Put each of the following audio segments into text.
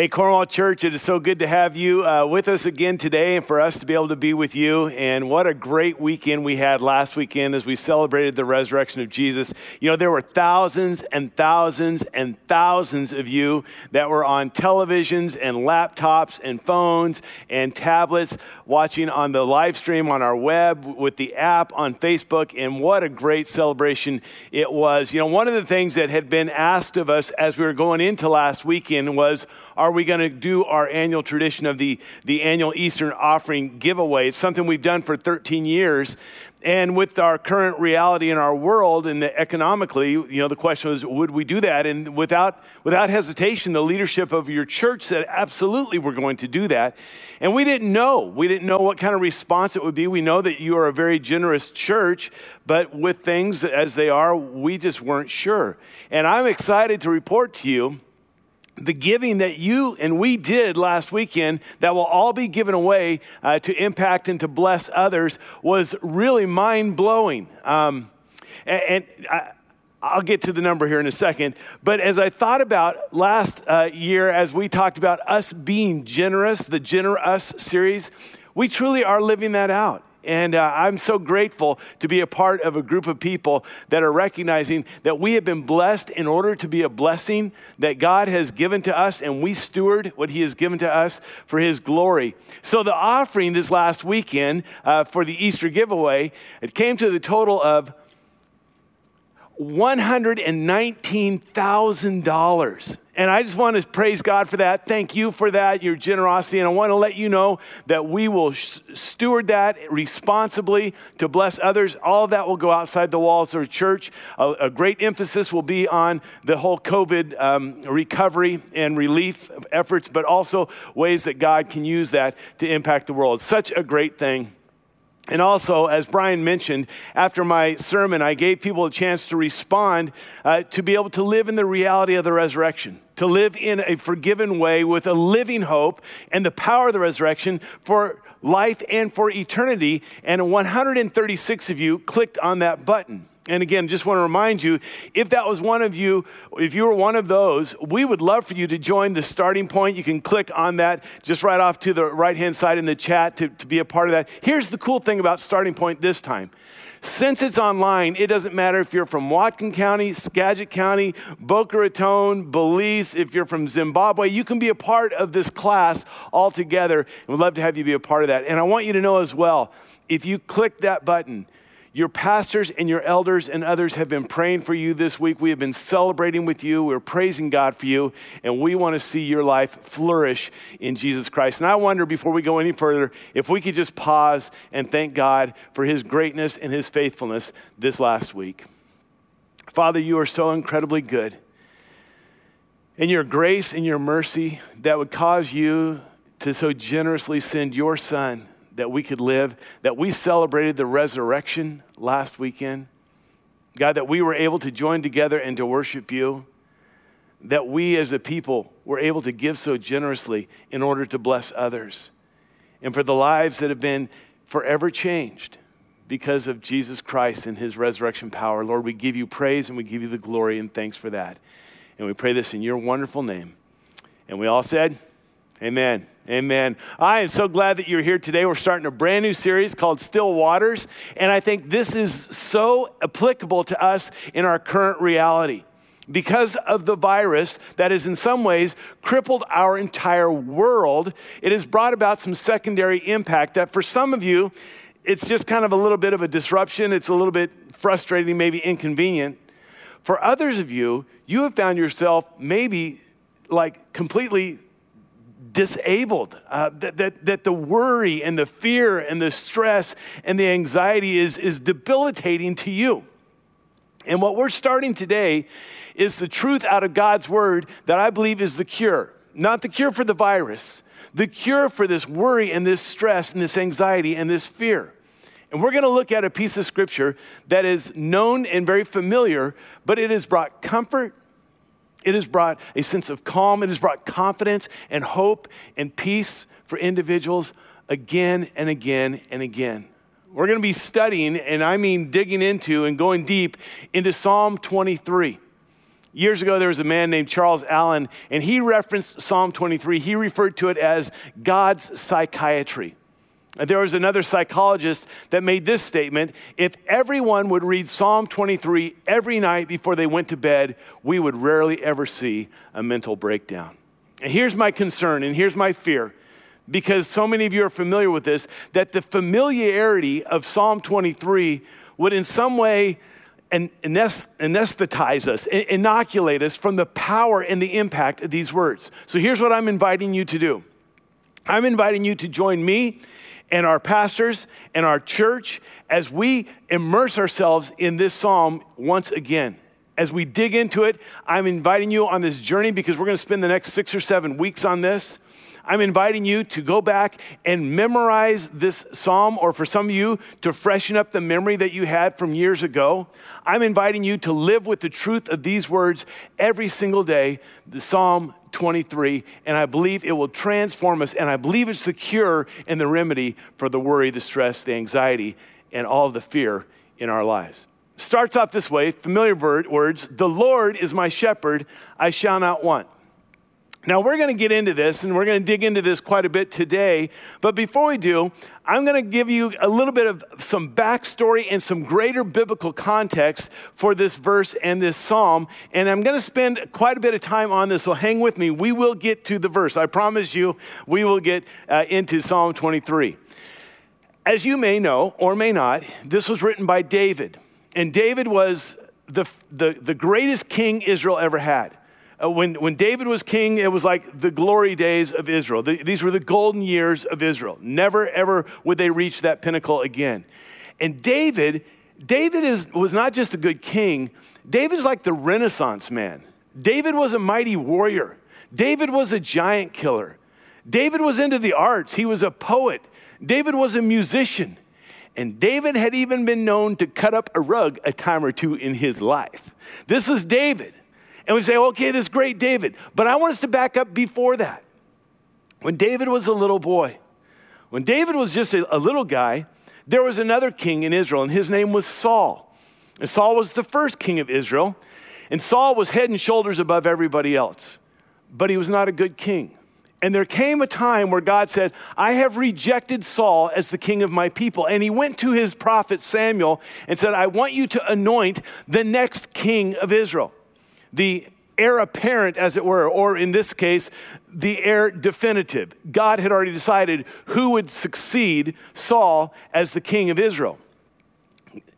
Hey, Cornwall Church, it is so good to have you uh, with us again today and for us to be able to be with you. And what a great weekend we had last weekend as we celebrated the resurrection of Jesus. You know, there were thousands and thousands and thousands of you that were on televisions and laptops and phones and tablets watching on the live stream on our web with the app on Facebook. And what a great celebration it was. You know, one of the things that had been asked of us as we were going into last weekend was, are we going to do our annual tradition of the, the annual Easter offering giveaway? It's something we've done for 13 years. And with our current reality in our world and the economically, you know, the question was, would we do that? And without, without hesitation, the leadership of your church said, absolutely, we're going to do that. And we didn't know. We didn't know what kind of response it would be. We know that you are a very generous church, but with things as they are, we just weren't sure. And I'm excited to report to you the giving that you and we did last weekend that will all be given away uh, to impact and to bless others was really mind blowing. Um, and, and I, I'll get to the number here in a second. But as I thought about last uh, year, as we talked about us being generous, the Generous us" series, we truly are living that out. And uh, I'm so grateful to be a part of a group of people that are recognizing that we have been blessed in order to be a blessing that God has given to us, and we steward what He has given to us for His glory. So, the offering this last weekend uh, for the Easter giveaway, it came to the total of $119,000. And I just want to praise God for that. Thank you for that, your generosity. And I want to let you know that we will steward that responsibly to bless others. All of that will go outside the walls of our church. A, a great emphasis will be on the whole COVID um, recovery and relief efforts, but also ways that God can use that to impact the world. Such a great thing. And also, as Brian mentioned, after my sermon, I gave people a chance to respond uh, to be able to live in the reality of the resurrection, to live in a forgiven way with a living hope and the power of the resurrection for life and for eternity. And 136 of you clicked on that button. And again, just want to remind you if that was one of you, if you were one of those, we would love for you to join the starting point. You can click on that just right off to the right hand side in the chat to, to be a part of that. Here's the cool thing about Starting Point this time. Since it's online, it doesn't matter if you're from Whatcom County, Skagit County, Boca Raton, Belize, if you're from Zimbabwe, you can be a part of this class all together. And we'd love to have you be a part of that. And I want you to know as well if you click that button, Your pastors and your elders and others have been praying for you this week. We have been celebrating with you. We're praising God for you, and we want to see your life flourish in Jesus Christ. And I wonder, before we go any further, if we could just pause and thank God for his greatness and his faithfulness this last week. Father, you are so incredibly good. And your grace and your mercy that would cause you to so generously send your son that we could live, that we celebrated the resurrection last weekend. God, that we were able to join together and to worship you, that we as a people were able to give so generously in order to bless others, and for the lives that have been forever changed because of Jesus Christ and his resurrection power. Lord, we give you praise and we give you the glory and thanks for that. And we pray this in your wonderful name. And we all said, Amen. Amen. I am so glad that you're here today. We're starting a brand new series called Still Waters, and I think this is so applicable to us in our current reality. Because of the virus that has, in some ways, crippled our entire world, it has brought about some secondary impact that for some of you, it's just kind of a little bit of a disruption. It's a little bit frustrating, maybe inconvenient. For others of you, you have found yourself maybe like completely disabled, uh, that, that, that the worry and the fear and the stress and the anxiety is, is debilitating to you. And what we're starting today is the truth out of God's word that I believe is the cure. Not the cure for the virus, the cure for this worry and this stress and this anxiety and this fear. And we're going to look at a piece of scripture that is known and very familiar, but it has brought comfort it has brought a sense of calm. It has brought confidence and hope and peace for individuals again and again and again. We're going to be studying, and I mean digging into and going deep into Psalm 23. Years ago, there was a man named Charles Allen, and he referenced Psalm 23. He referred to it as God's psychiatry. There was another psychologist that made this statement if everyone would read Psalm 23 every night before they went to bed, we would rarely ever see a mental breakdown. And here's my concern, and here's my fear, because so many of you are familiar with this, that the familiarity of Psalm 23 would in some way anesthetize us, inoculate us from the power and the impact of these words. So here's what I'm inviting you to do I'm inviting you to join me and our pastors and our church as we immerse ourselves in this psalm once again. As we dig into it, I'm inviting you on this journey because we're going to spend the next six or seven weeks on this. I'm inviting you to go back and memorize this psalm, or for some of you, to freshen up the memory that you had from years ago. I'm inviting you to live with the truth of these words every single day. The psalm 23, and I believe it will transform us, and I believe it's the cure and the remedy for the worry, the stress, the anxiety, and all the fear in our lives. Starts off this way familiar words The Lord is my shepherd, I shall not want. Now, we're going to get into this and we're going to dig into this quite a bit today. But before we do, I'm going to give you a little bit of some backstory and some greater biblical context for this verse and this psalm. And I'm going to spend quite a bit of time on this, so hang with me. We will get to the verse. I promise you, we will get uh, into Psalm 23. As you may know or may not, this was written by David. And David was the, the, the greatest king Israel ever had uh, when, when David was king, it was like the glory days of Israel. The, these were the golden years of Israel. Never, ever would they reach that pinnacle again. And David, David is, was not just a good king, David's like the Renaissance man. David was a mighty warrior. David was a giant killer. David was into the arts. He was a poet. David was a musician. And David had even been known to cut up a rug a time or two in his life. This is David. And we say, okay, this great David. But I want us to back up before that. When David was a little boy, when David was just a, a little guy, there was another king in Israel, and his name was Saul. And Saul was the first king of Israel. And Saul was head and shoulders above everybody else. But he was not a good king. And there came a time where God said, I have rejected Saul as the king of my people. And he went to his prophet Samuel and said, I want you to anoint the next king of Israel the heir apparent, as it were, or in this case, the heir definitive. God had already decided who would succeed Saul as the king of Israel.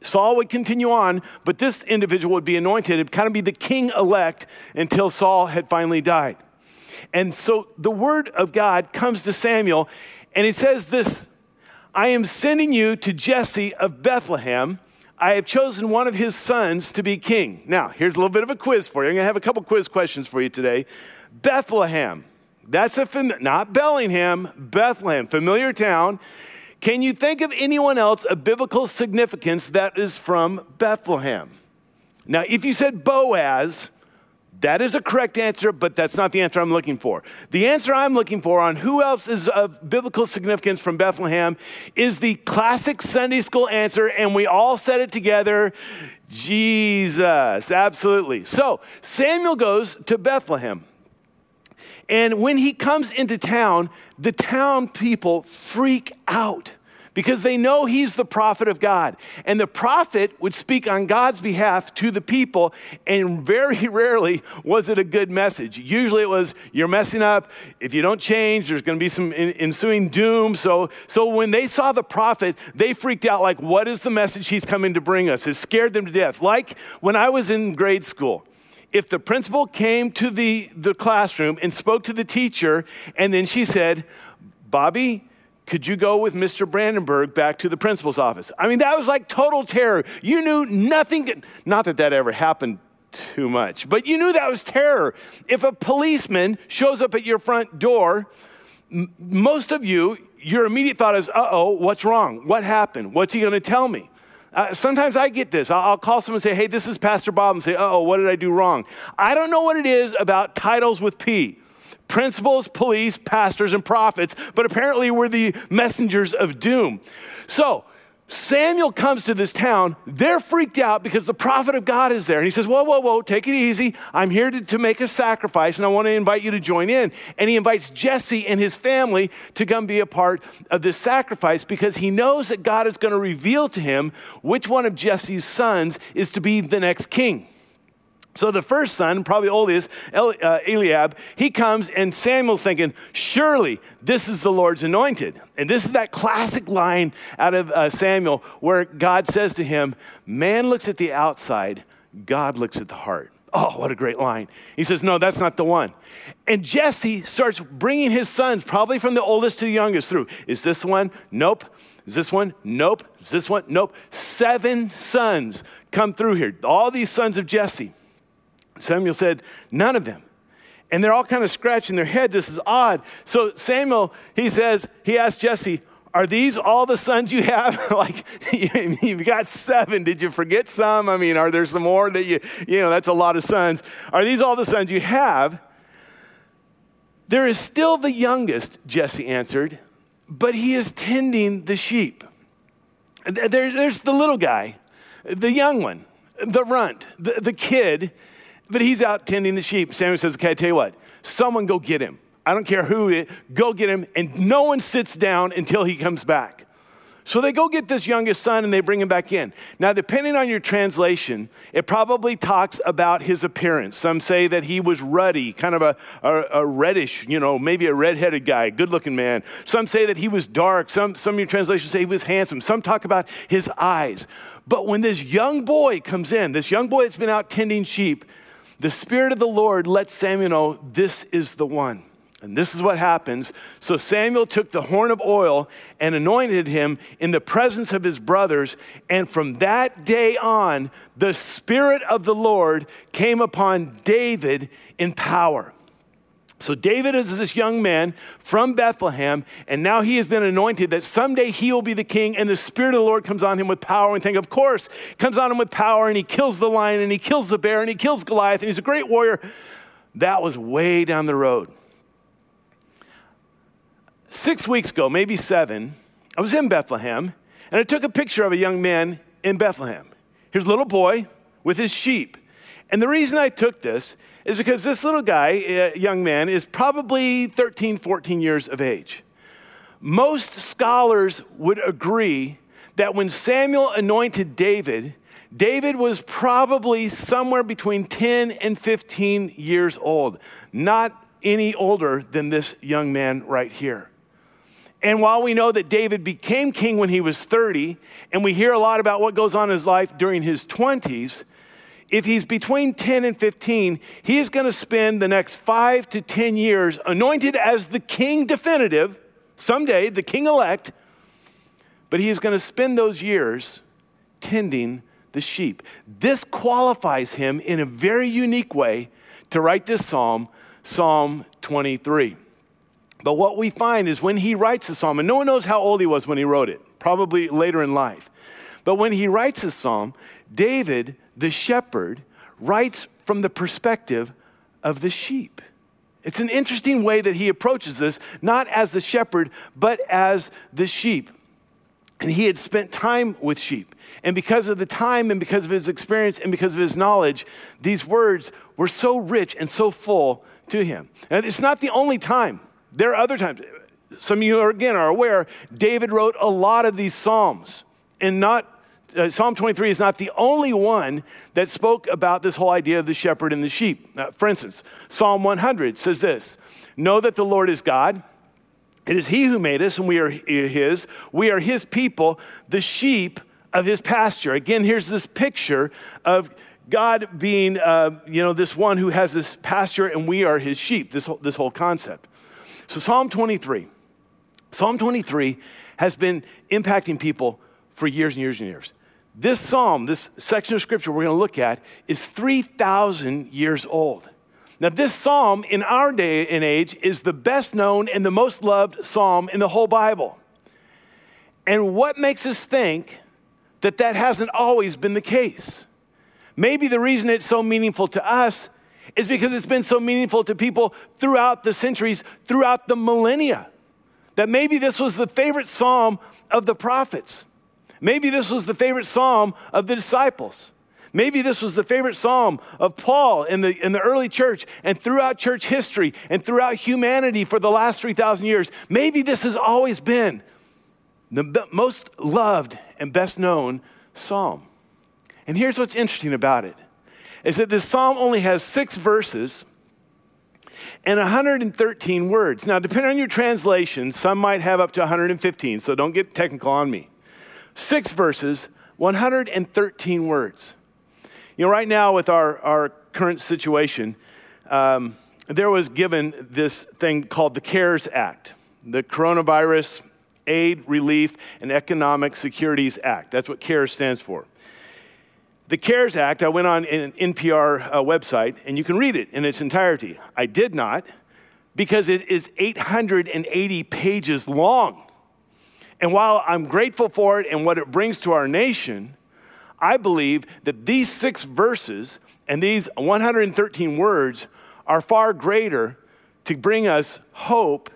Saul would continue on, but this individual would be anointed and kind of be the king elect until Saul had finally died. And so the word of God comes to Samuel, and he says this I am sending you to Jesse of Bethlehem. I have chosen one of his sons to be king. Now, here's a little bit of a quiz for you. I'm going to have a couple quiz questions for you today. Bethlehem, that's a, fam- not Bellingham, Bethlehem, familiar town. Can you think of anyone else of biblical significance that is from Bethlehem? Now, if you said Boaz, that is a correct answer, but that's not the answer I'm looking for. The answer I'm looking for on who else is of biblical significance from Bethlehem is the classic Sunday school answer, and we all said it together Jesus. Absolutely. So Samuel goes to Bethlehem. And when he comes into town, the town people freak out because they know he's the prophet of God. And the prophet would speak on God's behalf to the people, and very rarely was it a good message. Usually it was, You're messing up. If you don't change, there's going to be some ensuing doom. So, so when they saw the prophet, they freaked out like, What is the message he's coming to bring us? It scared them to death. Like when I was in grade school if the principal came to the, the classroom and spoke to the teacher, and then she said, Bobby, could you go with Mr. Brandenburg back to the principal's office? I mean, that was like total terror. You knew nothing, not that that ever happened too much, but you knew that was terror. If a policeman shows up at your front door, m- most of you, your immediate thought is, uh oh, what's wrong? What happened? What's he gonna tell me? Uh, sometimes I get this. I'll, I'll, call someone and say, hey, this is Pastor Bob, and say, uh oh, what did I do wrong? I don't know what it is about titles with P principals, police, pastors, and prophets, but apparently we're the messengers of doom. So, Samuel comes to this town. They're freaked out because the prophet of God is there. And he says, Whoa, whoa, whoa, take it easy. I'm here to, to make a sacrifice and I want to invite you to join in. And he invites Jesse and his family to come be a part of this sacrifice because he knows that God is going to reveal to him which one of Jesse's sons is to be the next king. So the first son, probably oldest, uh, Eliab, he comes and Samuel's thinking, surely this is the Lord's anointed. And this is that classic line out of uh, Samuel where God says to him, man looks at the outside, God looks at the heart. Oh, what a great line. He says, no, that's not the one. And Jesse starts bringing his sons, probably from the oldest to the youngest, through. Is this one? Nope. Is this one? Nope. Is this one? Nope. Seven sons come through here. All these sons of Jesse. Samuel said, None of them. And they're all kind of scratching their head. This is odd. So Samuel, he says, he asked Jesse, Are these all the sons you have? like, you've got seven. Did you forget some? I mean, are there some more that you, you know, that's a lot of sons. Are these all the sons you have? There is still the youngest, Jesse answered, but he is tending the sheep. There, there's the little guy, the young one, the runt, the, the kid but he's out tending the sheep. Samuel says, Okay, I tell you what, someone go get him. I don't care who it, go get him. And no one sits down until he comes back. So they go get this youngest son and they bring him back in. Now, depending on your translation, it probably talks about his appearance. Some say that he was ruddy, kind of a, a, a reddish, you know, maybe a redheaded guy, good looking man. Some say that he was dark. Some, some of your translations say he was handsome. Some talk about his eyes. But when this young boy comes in, this young boy that's been out tending sheep, the Spirit of the Lord let Samuel know this is the one. And this is what happens. So Samuel took the horn of oil and anointed him in the presence of his brothers. And from that day on, the Spirit of the Lord came upon David in power. So David is this young man from Bethlehem, and now he has been anointed that someday he will be the king, and the Spirit of the Lord comes on him with power. And think, of course, comes on him with power, and he kills the lion, and he kills the bear, and he kills Goliath, and he's a great warrior. That was way down the road. Six weeks ago, maybe seven, I was in Bethlehem, and I took a picture of a young man in Bethlehem. Here's a little boy with his sheep. And the reason I took this is because this little guy, uh, young man, is probably 13, 14 years of age. Most scholars would agree that when Samuel anointed David, David was probably somewhere between 10 and 15 years old, not any older than this young man right here. And while we know that David became king when he was 30, and we hear a lot about what goes on in his life during his 20s, if he's between 10 and 15, he is going to spend the next five to 10 years anointed as the king definitive, someday the king elect, but he is going to spend those years tending the sheep. This qualifies him in a very unique way to write this psalm, Psalm 23. But what we find is when he writes the psalm, and no one knows how old he was when he wrote it, probably later in life. But when he writes the psalm, David, the shepherd, writes from the perspective of the sheep. It's an interesting way that he approaches this, not as the shepherd, but as the sheep. And he had spent time with sheep. And because of the time and because of his experience and because of his knowledge, these words were so rich and so full to him. And it's not the only time there are other times. Some of you, are, again, are aware David wrote a lot of these Psalms, and not uh, Psalm 23 is not the only one that spoke about this whole idea of the shepherd and the sheep. Uh, for instance, Psalm 100 says this Know that the Lord is God. It is He who made us, and we are His. We are His people, the sheep of His pasture. Again, here's this picture of God being, uh, you know, this one who has this pasture, and we are His sheep, this this whole concept. So, Psalm 23, Psalm 23 has been impacting people for years and years and years. This psalm, this section of scripture we're going to look at, is 3,000 years old. Now, this psalm in our day and age is the best known and the most loved psalm in the whole Bible. And what makes us think that that hasn't always been the case? Maybe the reason it's so meaningful to us is because it's been so meaningful to people throughout the centuries, throughout the millennia. That maybe this was the favorite psalm of the prophets. Maybe this was the favorite psalm of the disciples. Maybe this was the favorite psalm of Paul in the, in the early church and throughout church history and throughout humanity for the last 3,000 years. Maybe this has always been the most loved and best known psalm. And here's what's interesting about it is that this psalm only has six verses and 113 words. Now, depending on your translation, some might have up to 115, so don't get technical on me. Six verses, 113 words. You know, right now, with our, our current situation, um, there was given this thing called the CARES Act, the Coronavirus Aid, Relief, and Economic Securities Act. That's what CARES stands for. The CARES Act, I went on an NPR uh, website and you can read it in its entirety. I did not because it is 880 pages long. And while I'm grateful for it and what it brings to our nation, I believe that these six verses and these 113 words are far greater to bring us hope,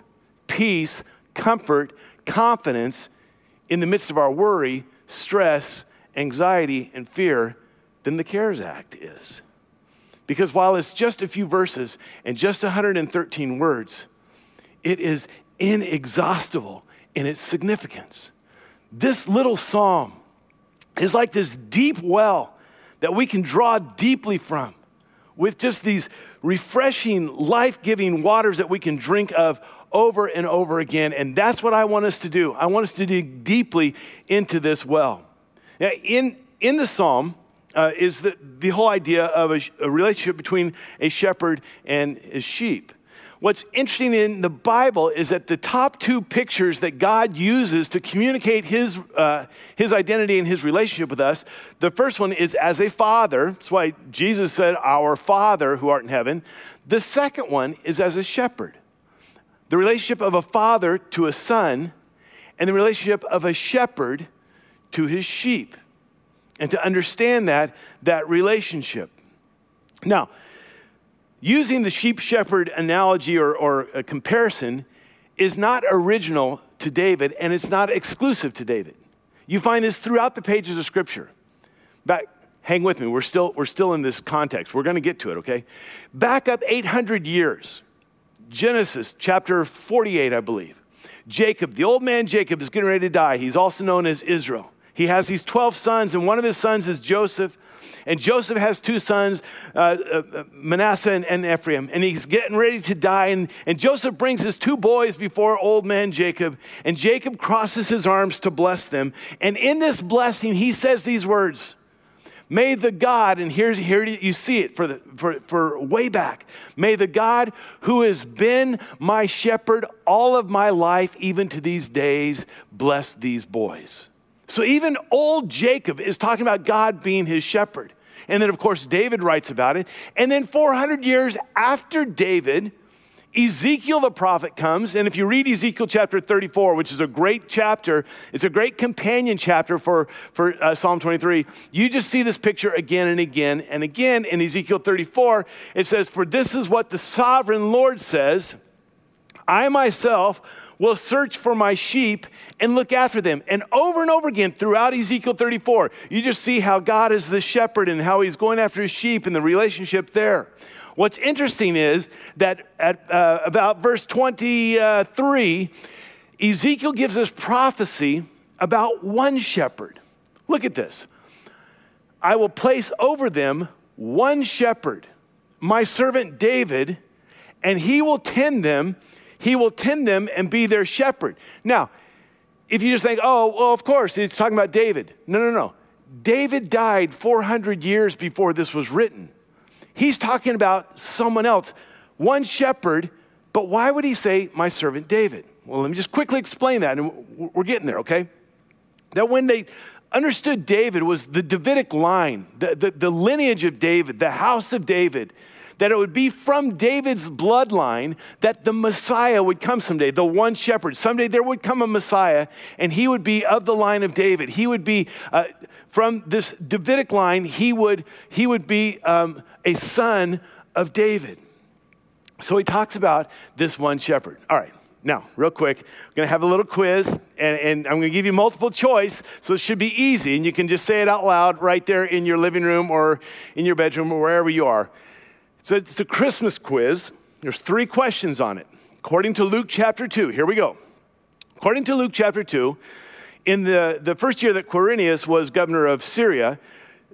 peace, comfort, confidence in the midst of our worry, stress, anxiety, and fear than the CARES Act is. Because while it's just a few verses and just 113 words, it is inexhaustible in its significance. This little psalm is like this deep well that we can draw deeply from with just these refreshing, life giving waters that we can drink of over and over again. And that's what I want us to do. I want us to dig deeply into this well. Now, in, in the psalm, uh, is the, the whole idea of a, a relationship between a shepherd and his sheep. What's interesting in the Bible is that the top two pictures that God uses to communicate his, uh, his identity and his relationship with us, the first one is as a father. That's why Jesus said, Our Father who art in heaven. The second one is as a shepherd. The relationship of a father to a son, and the relationship of a shepherd to his sheep and to understand that, that relationship. Now, using the sheep shepherd analogy or, or uh, comparison is not original to David and it's not exclusive to David. You find this throughout the pages of Scripture. Back, hang with me, we're still, we're still in this context. We're going to get to it, okay? Back up 800 years, Genesis chapter 48, I believe. Jacob, the old man Jacob, is getting ready to die. He's also known as Israel. he has these 12 sons, and one of his sons is Joseph. And Joseph has two sons, uh, uh, Manasseh and, and, Ephraim, and he's getting ready to die. And, and Joseph brings his two boys before old man Jacob, and Jacob crosses his arms to bless them. And in this blessing, he says these words May the God, and here's, here you see it for, the, for, for way back, may the God who has been my shepherd all of my life, even to these days, bless these boys. So even old Jacob is talking about God being his shepherd. And then, of course, David writes about it. And then 400 years after David, Ezekiel the prophet comes, and if you read Ezekiel chapter 34, which is a great chapter, it's a great companion chapter for, for uh, Psalm 23, you just see this picture again and again and again. In Ezekiel 34, it says, For this is what the sovereign Lord says I myself will search for my sheep and look after them. And over and over again throughout Ezekiel 34, you just see how God is the shepherd and how he's going after his sheep and the relationship there. What's interesting is that at uh, about verse 23, Ezekiel gives us prophecy about one shepherd. Look at this. I will place over them one shepherd, my servant David, and he will tend them he will tend them and be their shepherd. Now, if you just think, oh, well, of course, he's talking about David. No, no, no. David died 400 years before this was written. He's talking about someone else, one shepherd, but why would he say, my servant David? Well, let me just quickly explain that, and we're getting there, okay? That when they understood David was the Davidic line, the, the, the lineage of David, the house of David, that it would be from David's bloodline that the Messiah would come someday, the one shepherd. Someday there would come a Messiah, and he would be of the line of David. He would be uh, from this Davidic line, he would, he would be um, a son of David. So he talks about this one shepherd. All right. Now, real quick, going to have a little quiz, and, and, I'm to give you multiple choice, so it should be easy, and you can just say it out loud right there in your living room or in your bedroom or wherever you are. So it's a Christmas quiz. There's three questions on it. According to Luke chapter 2, here we go. According to Luke chapter 2, in the, the first year that Quirinius was governor of Syria,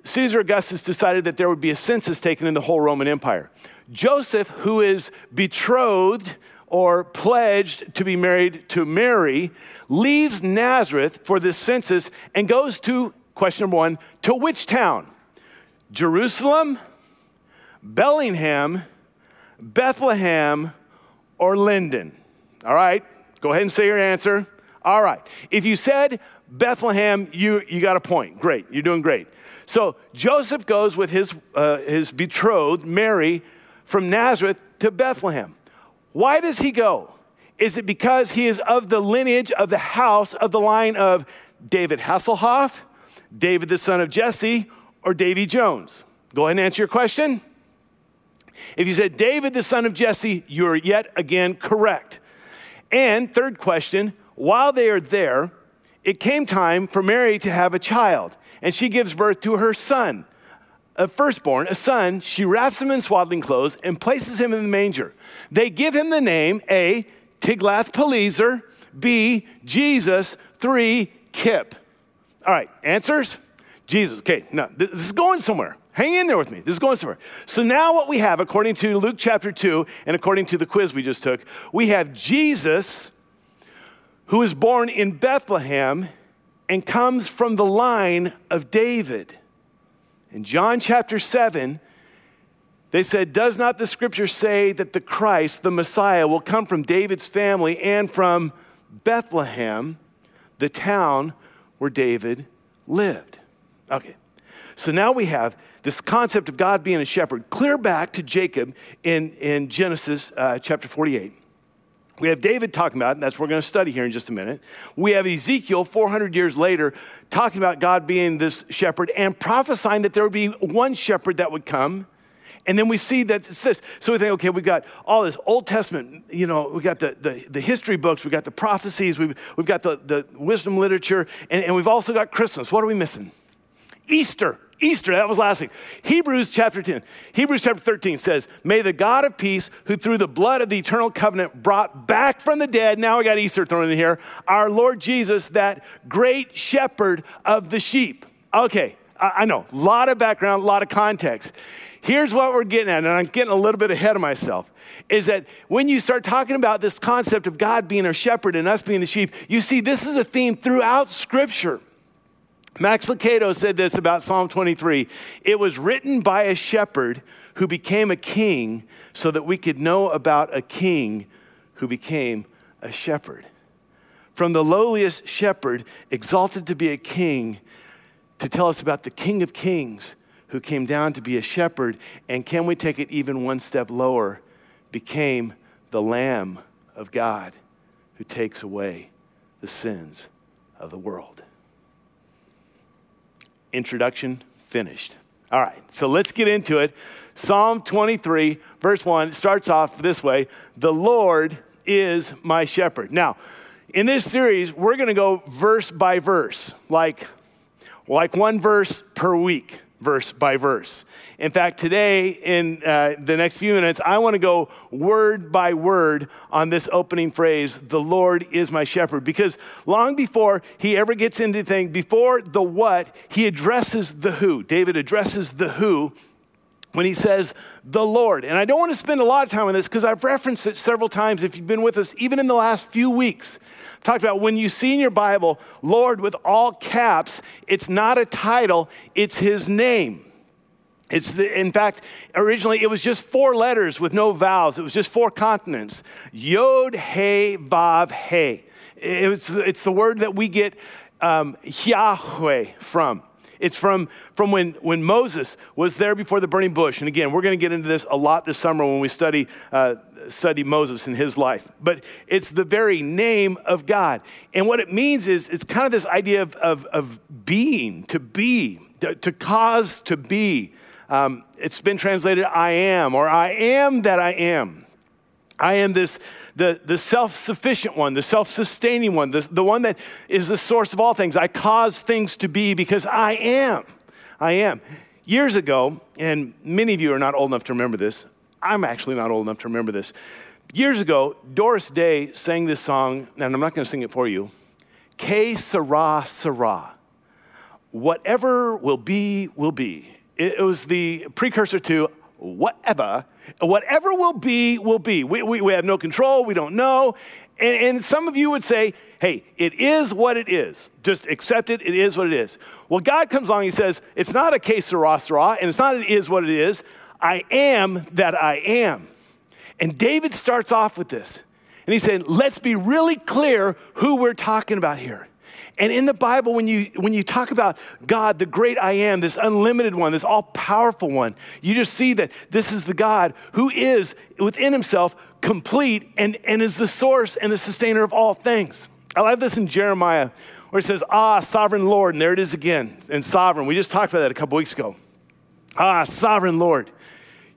Caesar Augustus decided that there would be a census taken in the whole Roman Empire. Joseph, who is betrothed or pledged to be married to Mary, leaves Nazareth for this census and goes to, question number one, to which town? Jerusalem, Bellingham, Bethlehem, or Lynden? All right, go ahead and say your answer. All right, if you said Bethlehem, you, you got a point. Great, you're doing great. So Joseph goes with his, uh, his betrothed, Mary, from Nazareth to Bethlehem. Why does he go? Is it because he is of the lineage of the house of the line of David Hasselhoff, David the son of Jesse, or Davy Jones? Go ahead and answer your question. If you said David, the son of Jesse, you're yet again correct. And third question, while they are there, it came time for Mary to have a child, and she gives birth to her son, a firstborn, a son. She wraps him in swaddling clothes and places him in the manger. They give him the name A, Tiglath-Pileser, B, Jesus, three, Kip. All right, answers? Jesus. Okay, now this is going somewhere. Hang in there with me. This is going somewhere. So now, what we have, according to Luke chapter 2, and according to the quiz we just took, we have Jesus who is born in Bethlehem and comes from the line of David. In John chapter 7, they said, Does not the scripture say that the Christ, the Messiah, will come from David's family and from Bethlehem, the town where David lived? Okay, so now we have this concept of God being a shepherd clear back to Jacob in, in Genesis uh, chapter 48. We have David talking about, it, and that's what we're going to study here in just a minute. We have Ezekiel 400 years later talking about God being this shepherd and prophesying that there would be one shepherd that would come. And then we see that it's this. So we think, okay, we've got all this Old Testament, you know, we've got the, the, the history books, we've got the prophecies, we've, we've got the, the wisdom literature, and, and we've also got Christmas. What are we missing? Easter. Easter, that was last week. Hebrews chapter 10. Hebrews chapter 13 says, May the God of peace, who through the blood of the eternal covenant brought back from the dead, now we got Easter thrown in here, our Lord Jesus, that great shepherd of the sheep. Okay, I, know, a lot of background, a lot of context. Here's what we're getting at, and I'm getting a little bit ahead of myself is that when you start talking about this concept of God being our shepherd and us being the sheep, you see this is a theme throughout Scripture. Max Lucado said this about Psalm 23 it was written by a shepherd who became a king so that we could know about a king who became a shepherd. From the lowliest shepherd, exalted to be a king, to tell us about the King of Kings who came down to be a shepherd. And can we take it even one step lower? Became the Lamb of God who takes away the sins of the world introduction finished. All right, so let's get into it. Psalm 23, verse 1, starts off this way The Lord is my shepherd. Now, in this series, we're going to go verse by verse, like, like one verse per week verse by verse. In fact, today, in uh, the next few minutes, I want to go word by word on this opening phrase, the Lord is my shepherd, because long before he ever gets into anything, before the what, he addresses the who. David addresses the who when he says the Lord. And I don't want to spend a lot of time on this because I've referenced it several times if you've been with us, even in the last few weeks. I've talked about when you see in your Bible, Lord with all caps, it's not a title, it's his name. It's the, in fact, originally it was just four letters with no vowels. It was just four consonants. Yod, He, Vav, He. It was, it's the word that we get um, Yahweh from. It's from, from when, when Moses was there before the burning bush. And again, we're going to get into this a lot this summer when we study, uh, study Moses and his life. But it's the very name of God. And what it means is it's kind of this idea of, of, of being, to be, to, to cause to be. Um, it's been translated I am, or I am that I am. I am this the, the self sufficient one, the self sustaining one, the, the one that is the source of all things. I cause things to be because I am. I am. Years ago, and many of you are not old enough to remember this, I'm actually not old enough to remember this. Years ago, Doris Day sang this song, and I'm not going to sing it for you. Que sera, sera. Whatever will be, will be. It was the precursor to whatever, whatever will be, will be. We, we, we have no control, we don't know. And, and, some of you would say, hey, it is what it is. Just accept it, it is what it is. Well, God comes along, He says, it's not a que sera sera, and it's not it is what it is. I am that I am. And David starts off with this. And he said, let's be really clear who we're talking about here. And in the Bible, when you, when you talk about God, the great I am, this unlimited one, this all powerful one, you just see that this is the God who is within himself complete and, and is the source and the sustainer of all things. I love this in Jeremiah where it says, Ah, sovereign Lord. And there it is again. And sovereign. We just talked about that a couple weeks ago. Ah, sovereign Lord.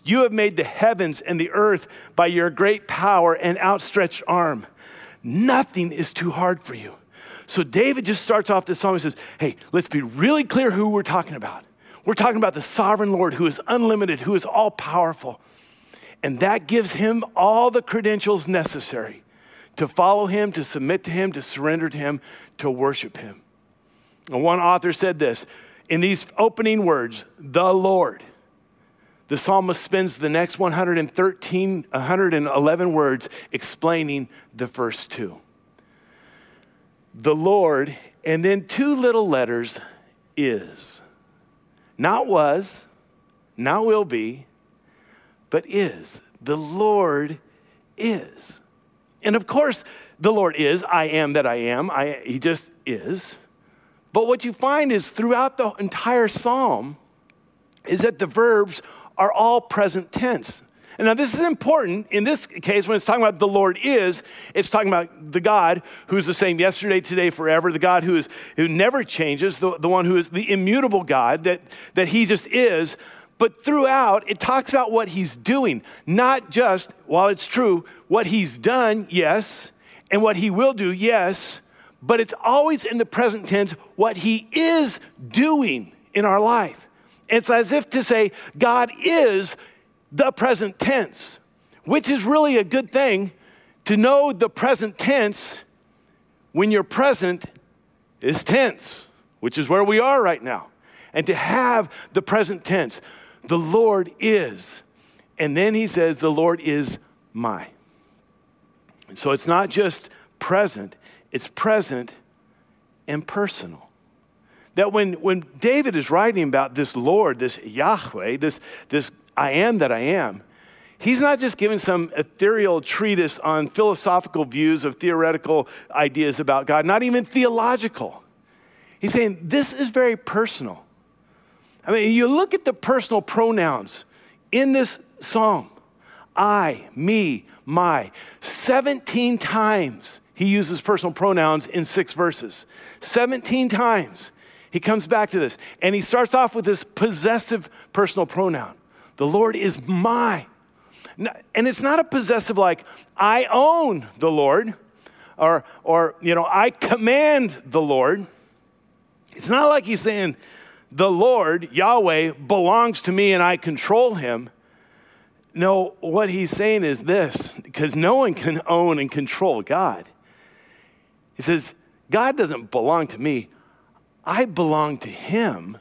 You have made the heavens and the earth by your great power and outstretched arm. Nothing is too hard for you. So David just starts off this song and says, Hey, let's be really clear who we're talking about. We're talking about the sovereign Lord who is unlimited, who is all powerful. And that gives him all the credentials necessary to follow him, to submit to him, to surrender to him, to worship him. And one author said this in these opening words, the Lord. The psalmist spends the next 113, 111 words explaining the first two the Lord, and then two little letters is. Not was, not will be, but is. The Lord is. And of course, the Lord is, I am that I am. I, he just is. But what you find is throughout the entire psalm is that the verbs are all present tense. And now, this is important in this case when it's talking about the Lord is, it's talking about the God who's the same yesterday, today, forever, the God who, is, who never changes, the, the one who is the immutable God that, that he just is. But throughout, it talks about what he's doing, not just, while it's true, what he's done, yes, and what he will do, yes, but it's always in the present tense what he is doing in our life. It's as if to say, God is the present tense, which is really a good thing to know the present tense when your present is tense, which is where we are right now. And to have the present tense, the Lord is. And then he says, the Lord is my. And so it's not just present, it's present and personal. That when, when David is writing about this Lord, this Yahweh, this, this I am that I am, he's not just giving some ethereal treatise on philosophical views of theoretical ideas about God, not even theological. He's saying this is very personal. I mean, you look at the personal pronouns in this psalm I, me, my. 17 times he uses personal pronouns in six verses. 17 times he comes back to this. And he starts off with this possessive personal pronoun The Lord is my. And it's not a possessive like, I own the Lord, or, or you know, I command the Lord. It's not like he's saying, the Lord, Yahweh, belongs to me and I control him. No, what he's saying is this because no one can own and control God. He says, God doesn't belong to me. I belong to him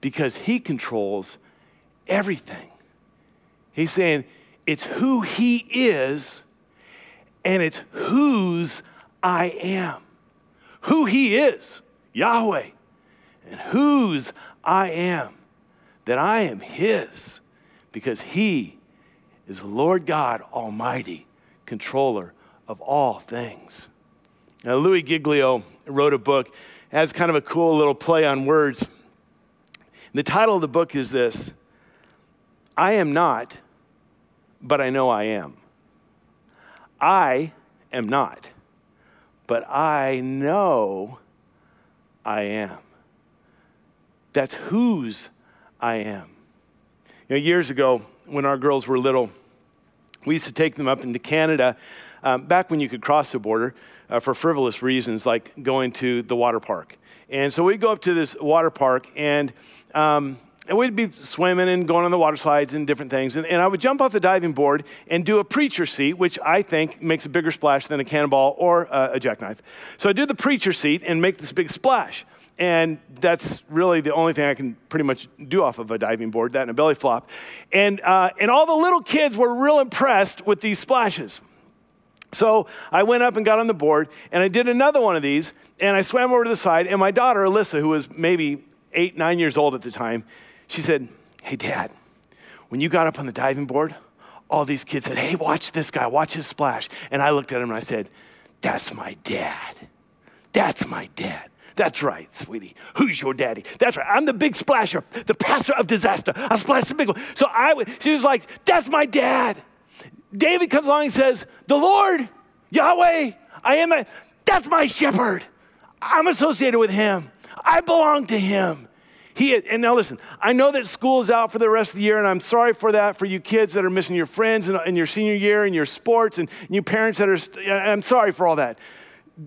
because he controls everything. He's saying it's who he is and it's whose I am. Who he is, Yahweh, and whose I am, that I am his because he is Lord God Almighty, controller of all things. Now, Louie Giglio wrote a book has kind of a cool little play on words. The title of the book is this I am not, but I know I am. I am not, but I know I am. That's whose I am. You know, years ago, when our girls were little, we used to take them up into Canada, um, back when you could cross the border uh, for frivolous reasons, like going to the water park. And so we'd go up to this water park, and, um, and we'd be swimming and going on the water slides and different things. And, and I would jump off the diving board and do a preacher seat, which I think makes a bigger splash than a cannonball or uh, a jackknife. So I do the preacher seat and make this big splash. And that's really the only thing I can pretty much do off of a diving board, that and a belly flop. And, uh, and all the little kids were real impressed with these splashes. So I went up and got on the board, and I did another one of these, and I swam over to the side, and my daughter, Alyssa, who was maybe eight, nine years old at the time, she said, Hey, Dad, when you got up on the diving board, all these kids said, Hey, watch this guy, watch his splash. And I looked at him and I said, That's my dad. That's my dad. That's right, sweetie. Who's your daddy? That's right. I'm the big splasher, the pastor of disaster. I splashed the big one. So I, she was like, that's my dad. David comes along and says, the Lord, Yahweh, I am a, that's my shepherd. I'm associated with him. I belong to him. He, and now listen, I know that school is out for the rest of the year, and I'm sorry for that for you kids that are missing your friends and, in your senior year and your sports, and, and you parents that are, I'm sorry for all that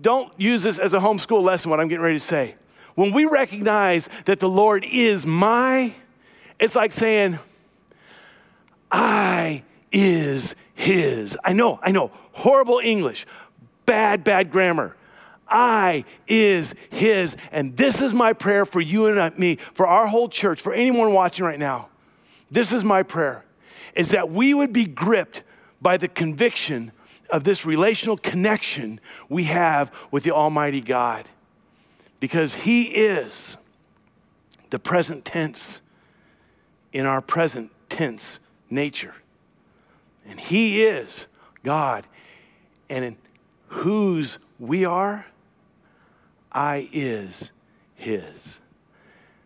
don't use this as a homeschool lesson, what I'm getting ready to say. When we recognize that the Lord is my, it's like saying, I is his. I know, I know, horrible English, bad, bad grammar. I is his. And this is my prayer for you and me, for our whole church, for anyone watching right now. This is my prayer is that we would be gripped by the conviction of this relational connection we have with the Almighty God. Because He is the present tense in our present tense nature. And He is God. And in whose we are, I is His.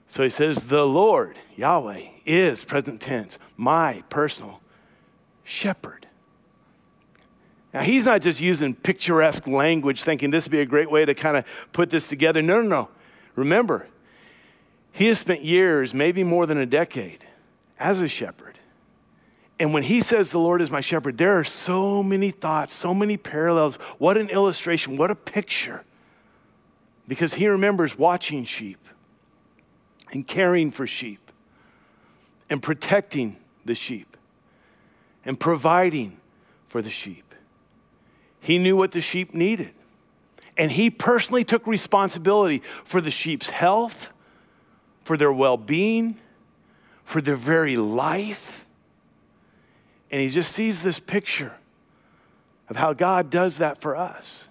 So He says, The Lord, Yahweh, is present tense, my personal shepherd. Now, he's not just using picturesque language thinking this would be a great way to kind of put this together. No, no, no. Remember, he has spent years, maybe more than a decade, as a shepherd. And when he says, The Lord is my shepherd, there are so many thoughts, so many parallels. What an illustration, what a picture. Because he remembers watching sheep and caring for sheep. and protecting the sheep and providing for the sheep. He knew what the sheep needed. And he personally took responsibility for the sheep's health, for their well being, for their very life. And he just sees this picture of how God does that for us.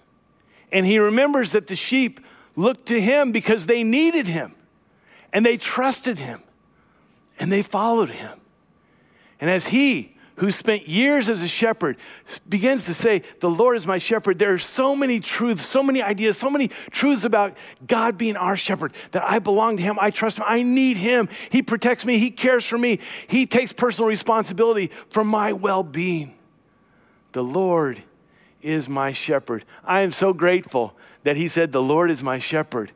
And he remembers that the sheep looked to him because they needed him and they trusted him and they followed him. And as he who spent years as a shepherd begins to say, The Lord is my shepherd, there are so many truths, so many ideas, so many truths about God being our shepherd that I belong to Him, I trust Him, I need Him. He protects me, He cares for me, He takes personal responsibility for my well being. The Lord is my shepherd. I am so grateful that He said, The Lord is my shepherd,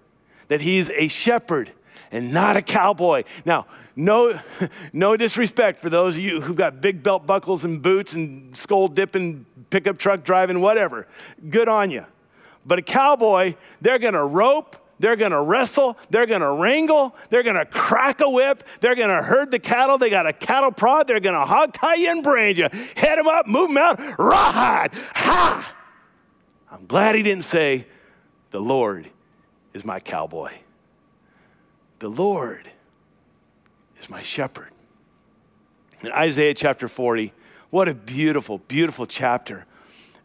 that He's a shepherd and not a cowboy. Now, no, no disrespect for those of you who've got big belt buckles and boots and Skoal dipping, pickup truck driving, whatever. Good on you. But a cowboy, they're gonna rope, they're gonna wrestle, they're gonna wrangle, they're gonna crack a whip, they're gonna herd the cattle, they got a cattle prod, they're gonna hog tie you and brand you, head them up, move them out, rawhide, ha! I'm glad he didn't say, The Lord is my cowboy. The Lord is my shepherd. In Isaiah chapter 40, what a beautiful, beautiful chapter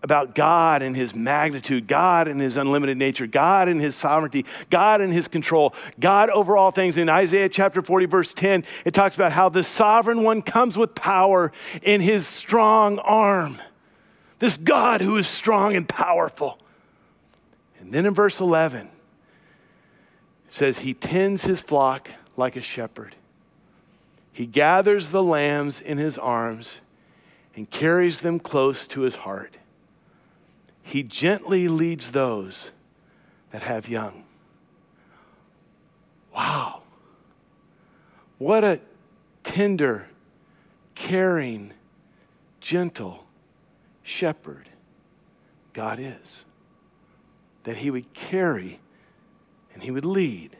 about God and his magnitude, God and his unlimited nature, God and his sovereignty, God and his control, God over all things. In Isaiah chapter 40, verse 10, it talks about how the sovereign one comes with power in his strong arm. This God who is strong and powerful. And then in verse 11, it says, He tends his flock like a shepherd. He gathers the lambs in his arms and carries them close to his heart. He gently leads those that have young. Wow. What a tender, caring, gentle shepherd God is. That he would carry and he would lead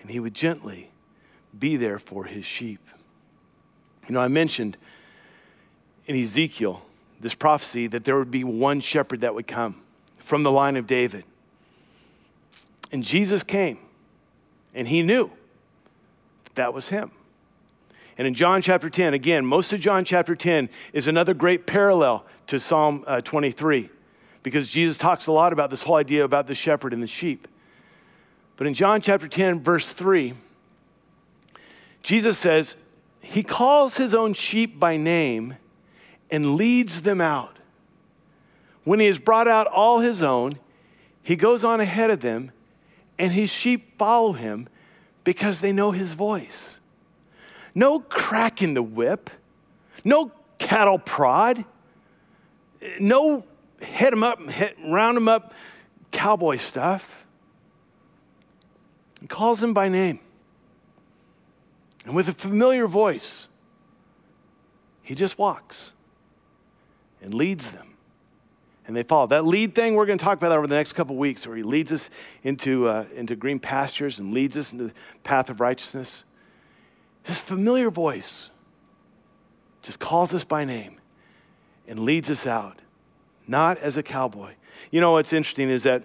and he would gently be there for his sheep. You know, I mentioned in Ezekiel this prophecy that there would be one shepherd that would come from the line of David. And Jesus came, and he knew that, that was him. And in John chapter 10, again, most of John chapter 10 is another great parallel to Psalm uh, 23 because Jesus talks a lot about this whole idea about the shepherd and the sheep. But in John chapter 10, verse 3, Jesus says, He calls His own sheep by name and leads them out. When He has brought out all His own, He goes on ahead of them, and His sheep follow Him because they know His voice. No crack in the whip, no cattle prod, no hit them up, hit, round them up cowboy stuff and calls him by name. And with a familiar voice, he just walks and leads them. And they follow. That lead thing we're going to talk about over the next couple weeks, where he leads us into, uh, into green pastures and leads us into the path of righteousness. His familiar voice just calls us by name and leads us out, not as a cowboy. You know what's interesting is that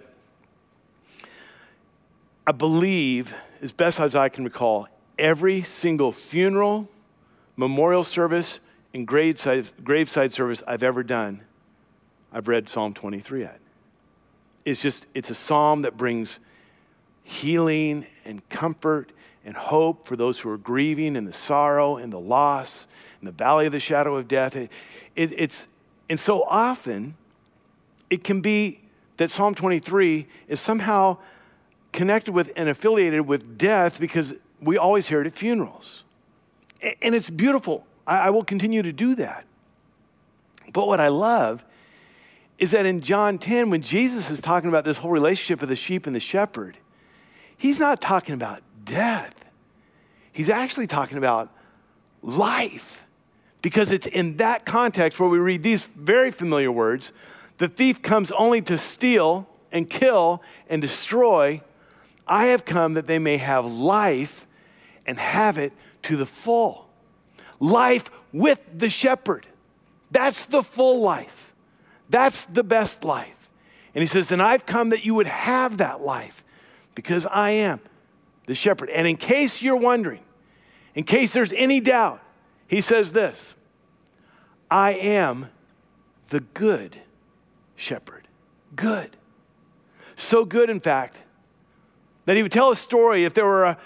I believe, as best as I can recall, every single funeral, memorial service, and graveside, service I've ever done, I've read Psalm 23 at. It's just, it's a psalm that brings healing and comfort and hope for those who are grieving and the sorrow and the loss in the valley of the shadow of death. It, it, it's, and so often, it can be that Psalm 23 is somehow connected with and affiliated with death because we always hear it at funerals. And it's beautiful. I will continue to do that. But what I love is that in John 10, when Jesus is talking about this whole relationship of the sheep and the shepherd, he's not talking about death. He's actually talking about life. Because it's in that context where we read these very familiar words the thief comes only to steal and kill and destroy. I have come that they may have life and have it to the full. life with the shepherd. That's the full life. That's the best life. And he says, And I've come that you would have that life because I am the shepherd. And in case you're wondering, in case there's any doubt, he says this I am the good shepherd. Good. So good, in fact, that he would tell a story if there were a,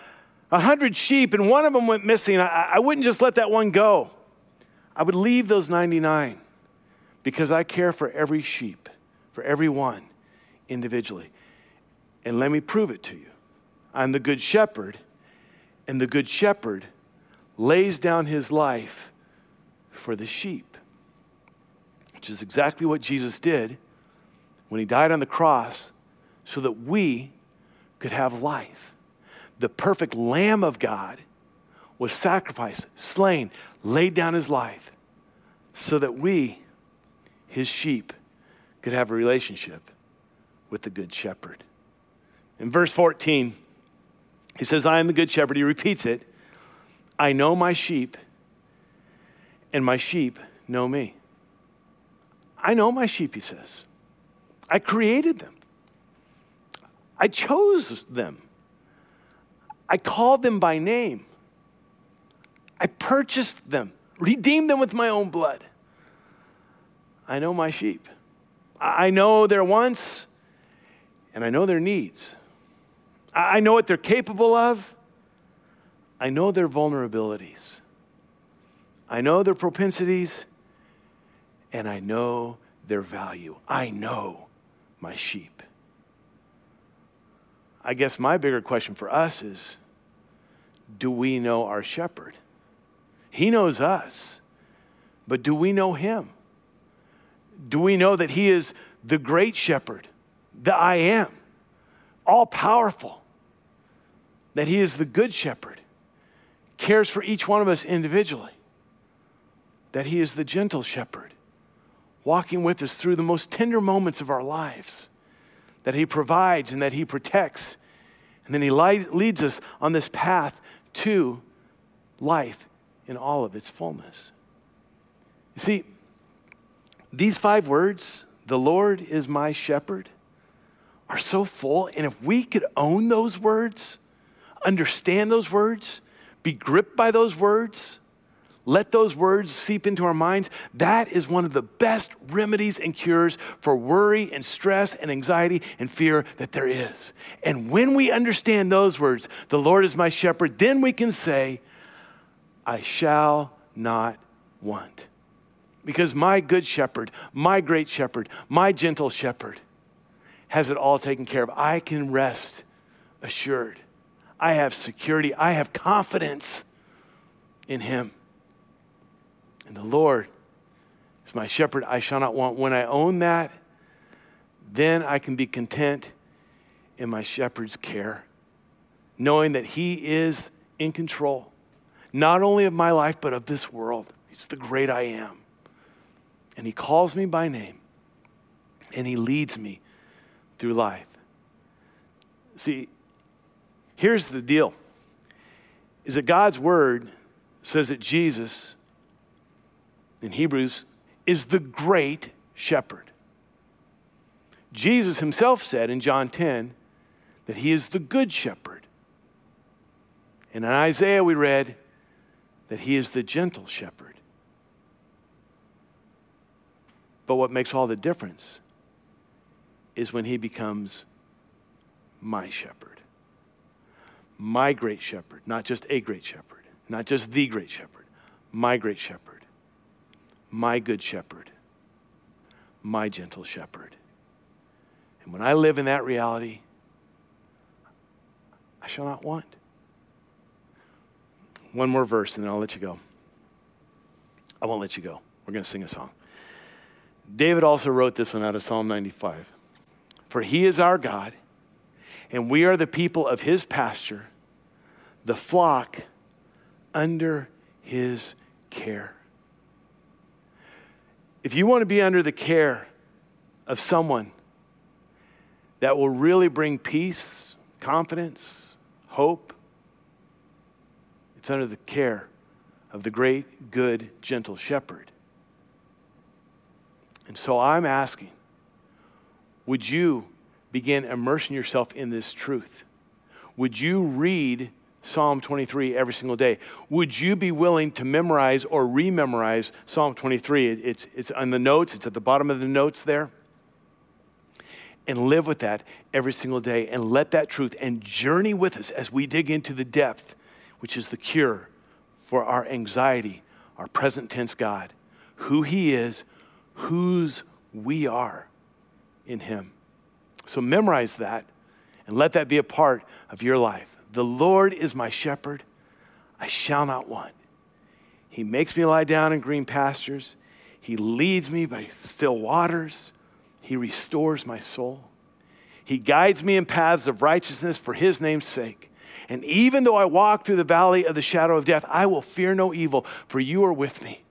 a hundred sheep and one of them went missing, I, I wouldn't just let that one go. I would leave those 99 because I care for every sheep, for every one individually. And let me prove it to you. I'm the good shepherd, and the good shepherd lays down his life for the sheep, which is exactly what Jesus did when he died on the cross so that we could have life. The perfect Lamb of God was sacrificed, slain, laid down his life so that we, his sheep, could have a relationship with the Good Shepherd. In verse 14, he says, I am the Good Shepherd. He repeats it I know my sheep, and my sheep know me. I know my sheep, he says. I created them. I chose them. I called them by name. I purchased them, redeemed them with my own blood. I know my sheep. I know their wants and I know their needs. I know what they're capable of. I know their vulnerabilities. I know their propensities and I know their value. I know my sheep. I guess my bigger question for us is do we know our shepherd? He knows us, but do we know him? Do we know that he is the great shepherd, the I am, all powerful, that he is the good shepherd, cares for each one of us individually, that he is the gentle shepherd, walking with us through the most tender moments of our lives? that He provides and that He protects. And then He leads us on this path to life in all of its fullness. You see, these five words, the Lord is my shepherd, are so full. And if we could own those words, understand those words, be gripped by those words, let those words seep into our minds. That is one of the best remedies and cures for worry and stress and anxiety and fear that there is. And when we understand those words, the Lord is my shepherd, then we can say, I shall not want. Because my good shepherd, my great shepherd, my gentle shepherd has it all taken care of. I can rest assured. I have security. I have confidence in him. And the Lord is my shepherd, I shall not want. When I own that, then I can be content in my shepherd's care, knowing that He is in control, not only of my life, but of this world. He's the great I am. And He calls me by name, and He leads me through life. See, here's the deal is that God's word says that Jesus in Hebrews is the great shepherd. Jesus himself said in John 10 that he is the good shepherd. And in Isaiah, we read that he is the gentle shepherd. But what makes all the difference is when he becomes my shepherd, my great shepherd, not just a great shepherd, not just the great shepherd, my great shepherd my good shepherd, my gentle shepherd. And when I live in that reality, I shall not want. One more verse and then I'll let you go. I won't let you go. We're going to sing a song. David also wrote this one out of Psalm 95. For he is our God, and we are the people of his pasture, the flock under his care. If you want to be under the care of someone that will really bring peace, confidence, hope, it's under the care of the great, good, gentle shepherd. And so I'm asking would you begin immersing yourself in this truth? Would you read Psalm 23 every single day? Would you be willing to memorize or rememorize Psalm 23? It's, it's on the notes, it's at the bottom of the notes there. And live with that every single day and let that truth and journey with us as we dig into the depth, which is the cure for our anxiety, our present tense God, who He is, whose we are in Him. So memorize that and let that be a part of your life. The Lord is my shepherd, I shall not want. He makes me lie down in green pastures, He leads me by still waters, He restores my soul. He guides me in paths of righteousness for His name's sake. And even though I walk through the valley of the shadow of death, I will fear no evil, for you are with me.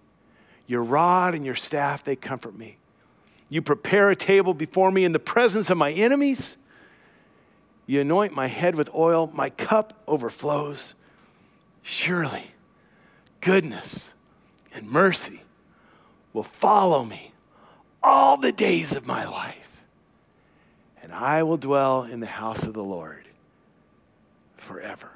Your rod and your staff, they comfort me. You prepare a table before me in the presence of my enemies. You anoint my head with oil, my cup overflows. Surely, goodness and mercy will follow me all the days of my life, and I will dwell in the house of the Lord forever.